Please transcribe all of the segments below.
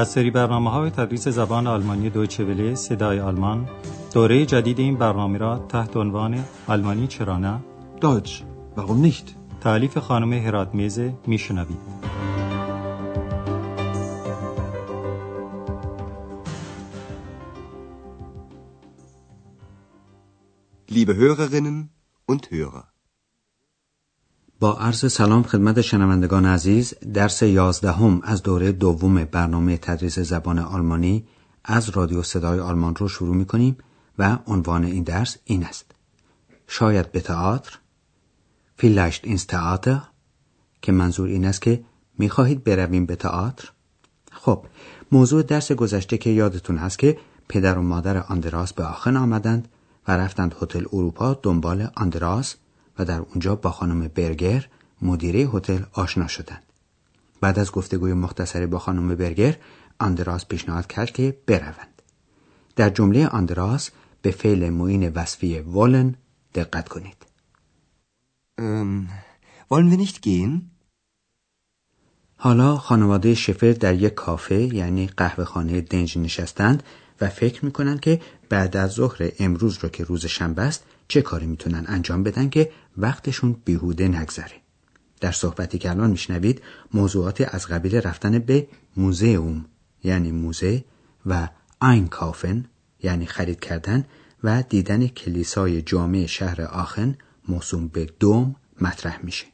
از سری برنامه های تدریس زبان آلمانی دویچه وله صدای آلمان دوره جدید این برنامه را تحت عنوان آلمانی چرا نه Deutsch, warum nicht? تعلیف خانم هرات میزه میشنوید Liebe Hörerinnen und Hörer. با عرض سلام خدمت شنوندگان عزیز درس یازدهم از دوره دوم برنامه تدریس زبان آلمانی از رادیو صدای آلمان رو شروع می کنیم و عنوان این درس این است. شاید به تئاتر vielleicht ins Theater که منظور این است که می خواهید برویم به تئاتر. خب موضوع درس گذشته که یادتون هست که پدر و مادر آندراس به آخن آمدند و رفتند هتل اروپا دنبال آندراس و در اونجا با خانم برگر مدیره هتل آشنا شدند. بعد از گفتگوی مختصری با خانم برگر آندراس پیشنهاد کرد که بروند. در جمله آندراس به فعل معین وصفی ولن دقت کنید. Ähm, wollen wir nicht gehen? حالا خانواده شفر در یک کافه یعنی قهوه خانه دنج نشستند و فکر می‌کنن که بعد از ظهر امروز رو که روز شنبه است چه کاری می‌تونن انجام بدن که وقتشون بیهوده نگذره. در صحبتی که الان میشنوید موضوعاتی از قبیل رفتن به موزئوم یعنی موزه و کافن یعنی خرید کردن و دیدن کلیسای جامع شهر آخن موسوم به دوم مطرح میشه.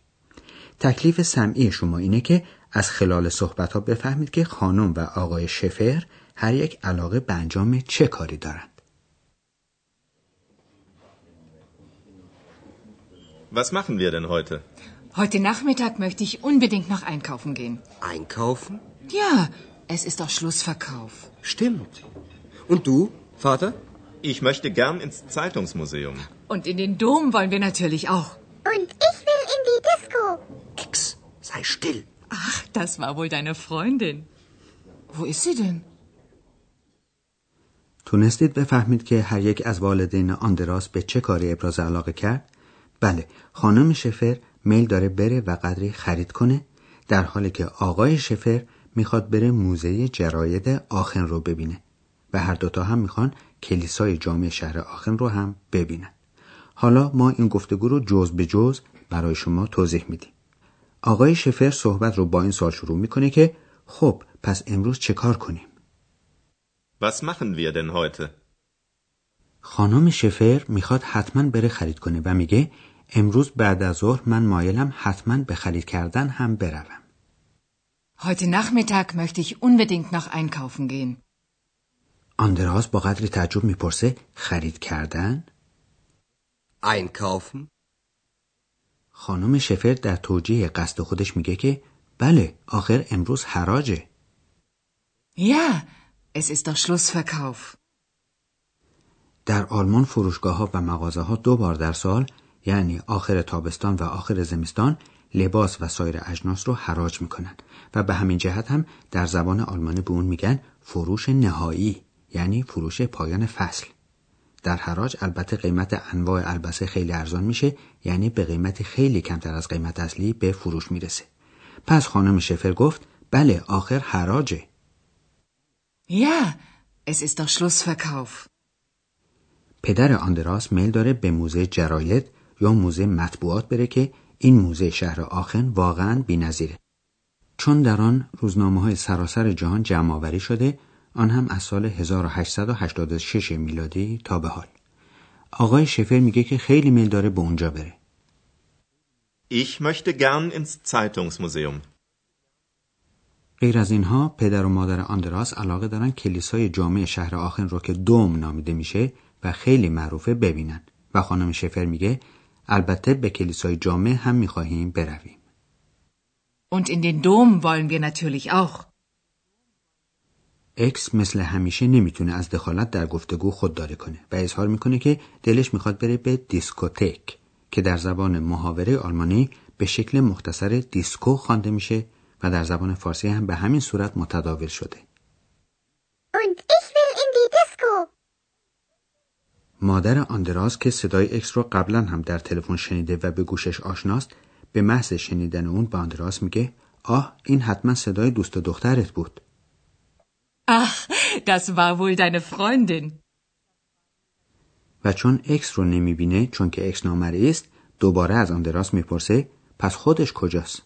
تکلیف سمعی شما اینه که از خلال صحبت ها بفهمید که خانم و آقای شفر هر یک علاقه به انجام چه کاری دارند. Was machen wir denn heute? Heute Nachmittag möchte ich unbedingt noch einkaufen gehen. Einkaufen? Ja, es ist doch Schlussverkauf. Stimmt. Und du, Vater? Ich möchte gern ins Zeitungsmuseum. Und in den Dom wollen wir natürlich auch. Und ich will in die Disco. Ex, sei still. Ach, das war wohl deine Freundin. Wo ist sie denn? تونستید بفهمید که هر یک از والدین آندراس به چه کاری ابراز علاقه کرد؟ بله خانم شفر میل داره بره و قدری خرید کنه در حالی که آقای شفر می‌خواد بره موزه جراید آخن رو ببینه و هر دوتا هم می‌خوان کلیسای جامع شهر آخن رو هم ببینن حالا ما این گفتگو رو جز به جز برای شما توضیح میدیم آقای شفر صحبت رو با این سال شروع می‌کنه که خب پس امروز چه کار کنیم Was machen wir denn heute? خانم شفر می‌خواد حتما بره خرید کنه و میگه امروز بعد از ظهر من مایلم حتما به خرید کردن هم بروم. Heute Nachmittag möchte ich unbedingt noch einkaufen gehen. آندراس با قدری تعجب می‌پرسه خرید کردن؟ Einkaufen? خانم شفر در توجیه قصد خودش میگه که بله آخر امروز حراجه. Ja, es ist doch Schlussverkauf. در آلمان فروشگاه ها و مغازه ها دو بار در سال یعنی آخر تابستان و آخر زمستان لباس و سایر اجناس رو حراج می‌کنن و به همین جهت هم در زبان آلمانی به اون میگن فروش نهایی یعنی فروش پایان فصل در حراج البته قیمت انواع البسه خیلی ارزان میشه یعنی به قیمت خیلی کمتر از قیمت اصلی به فروش می‌رسه پس خانم شفر گفت بله آخر حراجه Ja, es ist doch Schlussverkauf. پدر آندراس میل داره به موزه جراید یا موزه مطبوعات بره که این موزه شهر آخن واقعا بی‌نظیره. چون در آن روزنامه های سراسر جهان جمع آوری شده آن هم از سال 1886 میلادی تا به حال. آقای شفر میگه که خیلی میل داره به اونجا بره. Ich möchte gern ins Zeitungsmuseum. غیر از اینها پدر و مادر آندراس علاقه دارن کلیسای جامع شهر آخن رو که Dom نامیده میشه و خیلی معروفه ببینن و خانم شفر میگه البته به کلیسای جامع هم می‌خواهیم برویم. Und in den Dom wollen wir natürlich auch. اکس مثل همیشه نمی‌تونه از دخالت در گفتگو خودداری کنه و اظهار می‌کنه که دلش می‌خواد بره به دیسکوتک که در زبان محاوره آلمانی به شکل مختصر دیسکو خوانده میشه و در زبان فارسی هم به همین صورت متداول شده. مادر آندراس که صدای اکس رو قبلا هم در تلفن شنیده و به گوشش آشناست به محض شنیدن اون به آندراس میگه آه این حتما صدای دوست دخترت بود Ach, das war wohl deine Freundin. و چون اکس رو نمی‌بینه چون که اکس نامرئیه دوباره از آندراس می‌پرسه پس خودش کجاست؟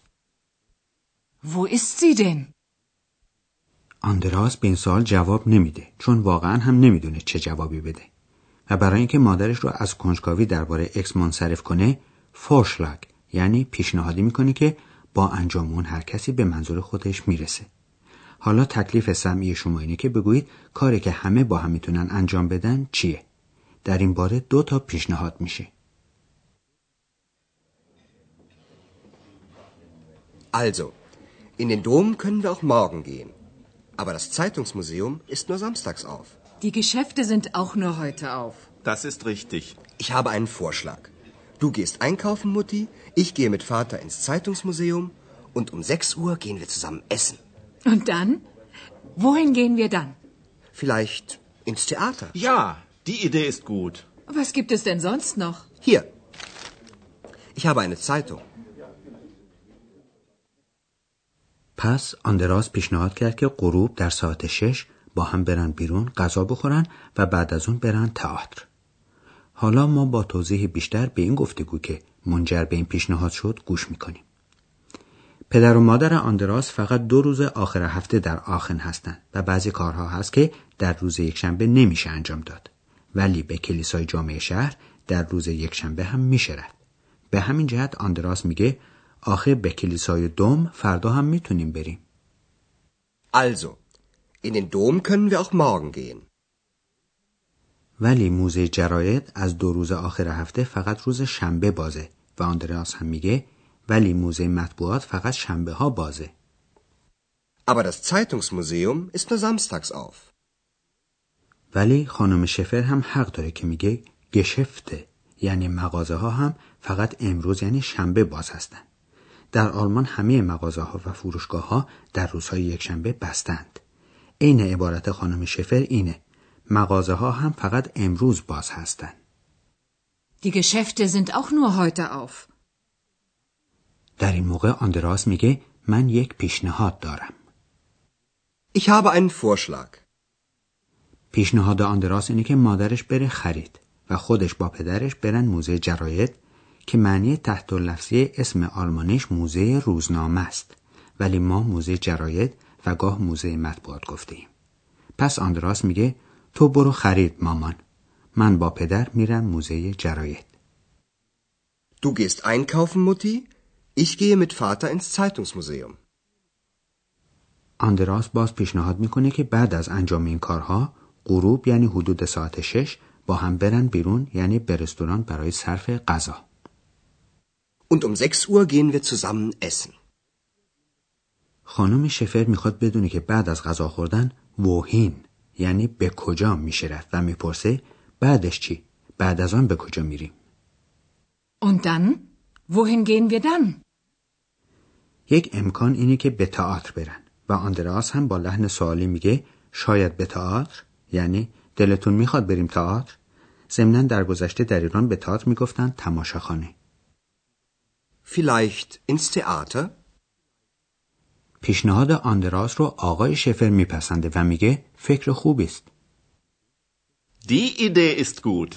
Wo ist sie denn? آندراس به این سوال جواب نمیده چون واقعا هم نمی‌دونه چه جوابی بده و برای اینکه مادرش رو از کنجکاوی درباره اکس منصرف کنه Vorschlag یعنی پیشنهادی می‌کنه که با انجام اون هر کسی به منظور خودش می‌رسه حالا تکلیف سمعی شما اینه که بگویید کاری که همه با هم میتونن انجام بدن چیه در این باره دو تا پیشنهاد میشه Also, in den Dom können wir auch morgen gehen. Aber das Zeitungsmuseum ist nur samstags auf. Die Geschäfte sind auch nur heute auf. Das ist richtig. Ich habe einen Vorschlag. Du gehst einkaufen, Mutti, ich gehe mit Vater ins Zeitungsmuseum und um 6 Uhr gehen wir zusammen essen. Und dann? Wohin gehen wir dann? Vielleicht ins Theater. Ja, die Idee ist gut. Was gibt es denn sonst noch? Hier. Ich habe eine Zeitung. پس آندراس پیشنهاد کرد که غروب در ساعت شش با هم برن بیرون غذا بخورن و بعد از اون برن تئاتر. حالا ما با توضیح بیشتر به این گفتگو که منجر به این پیشنهاد شد گوش می‌کنیم. پدر و مادر آندراس فقط دو روز آخر هفته در آخن هستند و بعضی کارها هست که در روز یکشنبه نمیشه انجام داد ولی به کلیسای جامعه شهر در روز یکشنبه هم میشه رفت. به همین جهت آندراس میگه آخه به کلیسای دوم فردا هم می‌تونیم بریم. Also, in den Dom können wir auch morgen gehen. ولی موزه جراید از دو روز آخر هفته فقط روز شنبه بازه و آندراس هم میگه ولی موزه مطبوعات فقط شنبه ها بازه. Aber das Zeitungsmuseum ist nur samstags auf. ولی خانم شفر هم حق داره که میگه گشفته یعنی مغازه ها هم فقط امروز یعنی شنبه باز هستند. در آلمان همه مغازه ها و فروشگاه ها در روزهای یکشنبه بستند. عین عبارت خانم شفر اینه مغازه ها هم فقط امروز باز هستند. Die Geschäfte sind auch nur heute auf. در این موقع آندراس میگه من یک پیشنهاد دارم. Ich habe einen Vorschlag. پیشنهاد آندراس اینه که مادرش بره خرید و خودش با پدرش برن موزه جراید که معنی تحت لفظی اسم آلمانیش موزه روزنامه است ولی ما موزه جراید و گاه موزه مطبوعات گفتیم. پس آندراس میگه تو برو خرید مامان. من با پدر میرم موزه جراید. Du gehst einkaufen, Mutti, ich gehe mit Vater ins Zeitungsmuseum. آندراس باز پیشنهاد می‌کنه که بعد از انجام این کارها غروب یعنی حدود ساعت شش با هم برن بیرون یعنی به رستوران برای صرف غذا. Und um 6 Uhr gehen wir zusammen essen. خانم شفر می‌خواد بدونه که بعد از غذا خوردن ووهین یعنی به کجا میشه رفت و می‌پرسه بعدش چی؟ بعد از آن به کجا میریم؟ Und dann? Wohin gehen wir dann? یک امکان اینه که به تئاتر برن. و آندراس هم با لحن سوالی میگه شاید به تئاتر؟ یعنی دلتون می‌خواد بریم تئاتر؟ ضمنا در گذشته در ایران به تئاتر می‌گفتن تماشاخانه. Vielleicht ins Theater? پیشنهاد آندراس رو آقای شفر میپسنده و میگه فکر خوبی است Die Idee ist gut.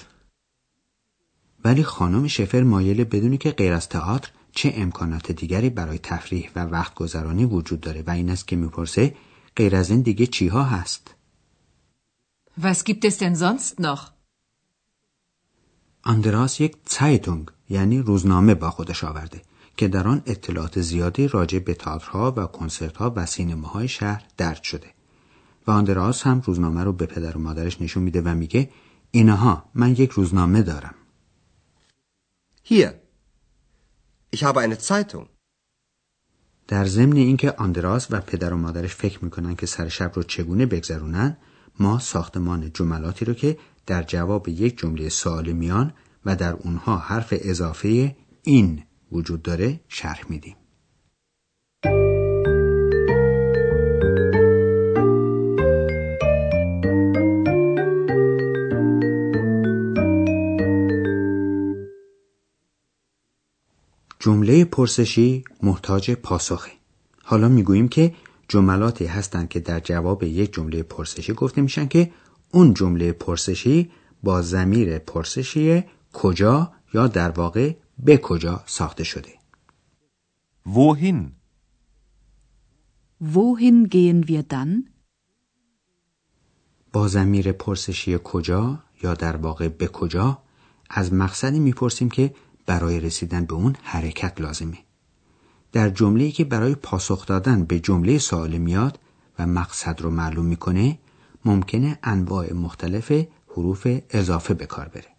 ولی خانم شفر مایل بدونی که غیر از تئاتر چه امکانات دیگری برای تفریح و وقت گذرانی وجود داره و این است که می‌پرسه غیر از این دیگه چیها هست Was gibt es denn sonst noch? آندراس یک زایتونگ یعنی روزنامه با خودش آورده که در آن اطلاعات زیادی راجع به تئاترها و کنسرتها و سینماهای شهر درج شده و آندراس هم روزنامه رو به پدر و مادرش نشون میده و میگه اینها من یک روزنامه دارم Hier. Ich habe eine Zeitung. در ضمن اینکه آندراس و پدر و مادرش فکر می‌کنن که سر شب رو چگونه بگذرونن ما ساختمان جملاتی رو که در جواب یک جمله سوال میان و در اونها حرف اضافه این وجود داره شرح میدیم جمله پرسشی محتاج پاسخه حالا می‌گوییم که جملاتی هستند که در جواب یک جمله پرسشی گفته میشن که اون جمله پرسشی با زمیر پرسشی کجا یا در واقع به کجا ساخته شده. Wohin? Wohin gehen wir dann? با زمیر پرسشی کجا یا در واقع به کجا از مقصدی می‌پرسیم که برای رسیدن به اون حرکت لازمه. در جمله‌ای که برای پاسخ دادن به جمله سوال میاد و مقصد رو معلوم می‌کنه ممکنه انواع مختلف حروف اضافه به کار بره.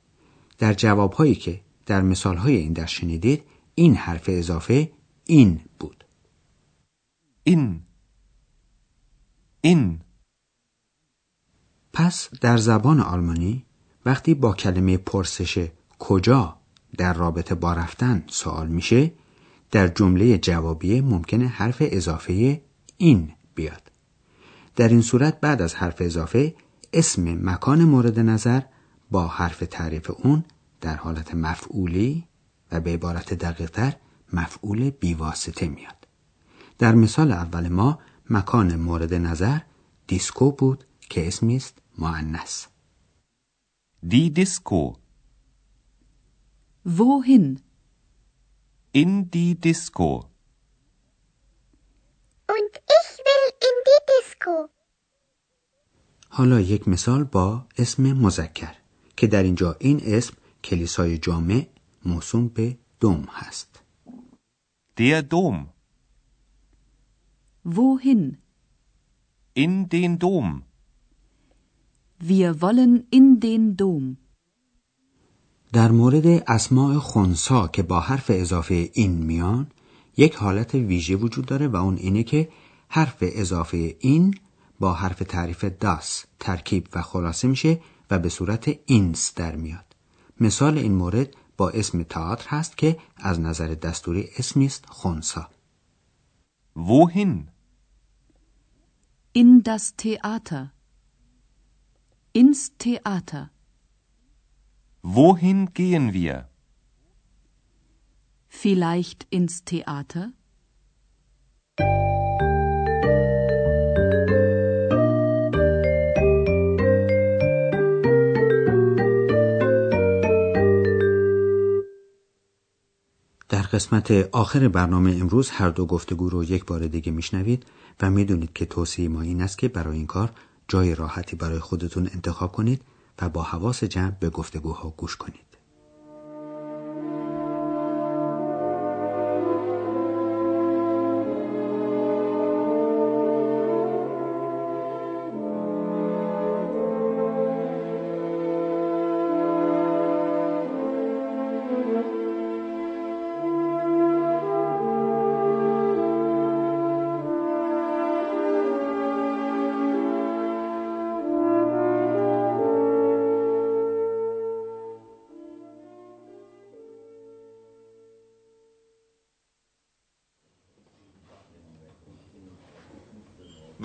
در جوابهایی که در مثالهای این درس شنیدید این حرف اضافه این بود. In. In. پس در زبان آلمانی وقتی با کلمه پرسش کجا در رابطه با رفتن سوال میشه در جمله جوابیه ممکنه حرف اضافه این بیاد در این صورت بعد از حرف اضافه اسم مکان مورد نظر با حرف تعریف اون در حالت مفعولی و به عبارت دقیقتر مفعول بیواسطه میاد در مثال اول ما مکان مورد نظر دیسکو بود که اسمی است مؤنث Die Disco. Wohin? In die Disco. Und ich will in die Disco. حالا یک مثال با اسم مذکر که در اینجا این اسم کلیسای جامع موسوم به دوم هست Der Dom. Wohin? In den Dom. Wir wollen in den Dom. در مورد اسماع خونسا که با حرف اضافه این میان یک حالت ویژه وجود داره و اون اینه که حرف اضافه این با حرف تعریف داس ترکیب و خلاصه میشه و به صورت اینس در میاد مثال این مورد با اسم تئاتر هست که از نظر دستوری اسمی است خونسا Wohin? In das Theater. Ins Theater. Wohin gehen wir? Vielleicht ins Theater? در قسمت آخر برنامه امروز هر دو گفتگو رو یک بار دیگه میشنوید و می‌دونید که توصیه ما این است که برای این کار جای راحتی برای خودتون انتخاب کنید و با حواس جمع به گفتگوها گوش کنید.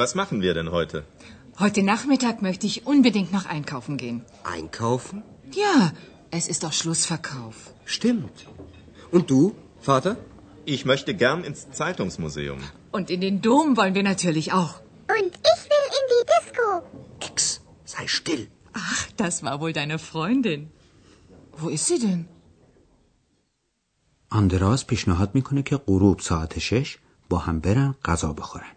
Was machen wir denn heute? Heute Nachmittag möchte ich unbedingt noch einkaufen gehen. Einkaufen? Ja, es ist doch Schlussverkauf. Stimmt. Und du, Vater? Ich möchte gern ins Zeitungsmuseum. Und in den Dom wollen wir natürlich auch. Und ich will in die Disco. Ex, sei still. Ach, das war wohl deine Freundin. Wo ist sie denn? آندراس پیشنهاد میکنه که غروب ساعت شش با هم برن غذا بخورن.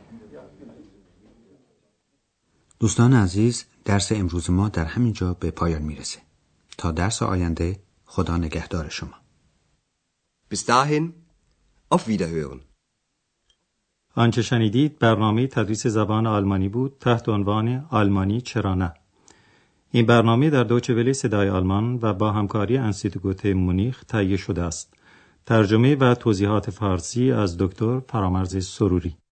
دوستان عزیز درس امروز ما در همین جا به پایان می‌رسه. تا درس آینده خدا نگهدار شما. Bis dahin, auf Wiederhören. آنچه شنیدید برنامه تدریس زبان آلمانی بود تحت عنوان آلمانی چرا نه این برنامه در دوچه ولی صدای آلمان و با همکاری انسیتگوت مونیخ تهیه شده است ترجمه و توضیحات فارسی از دکتر فرامرز سروری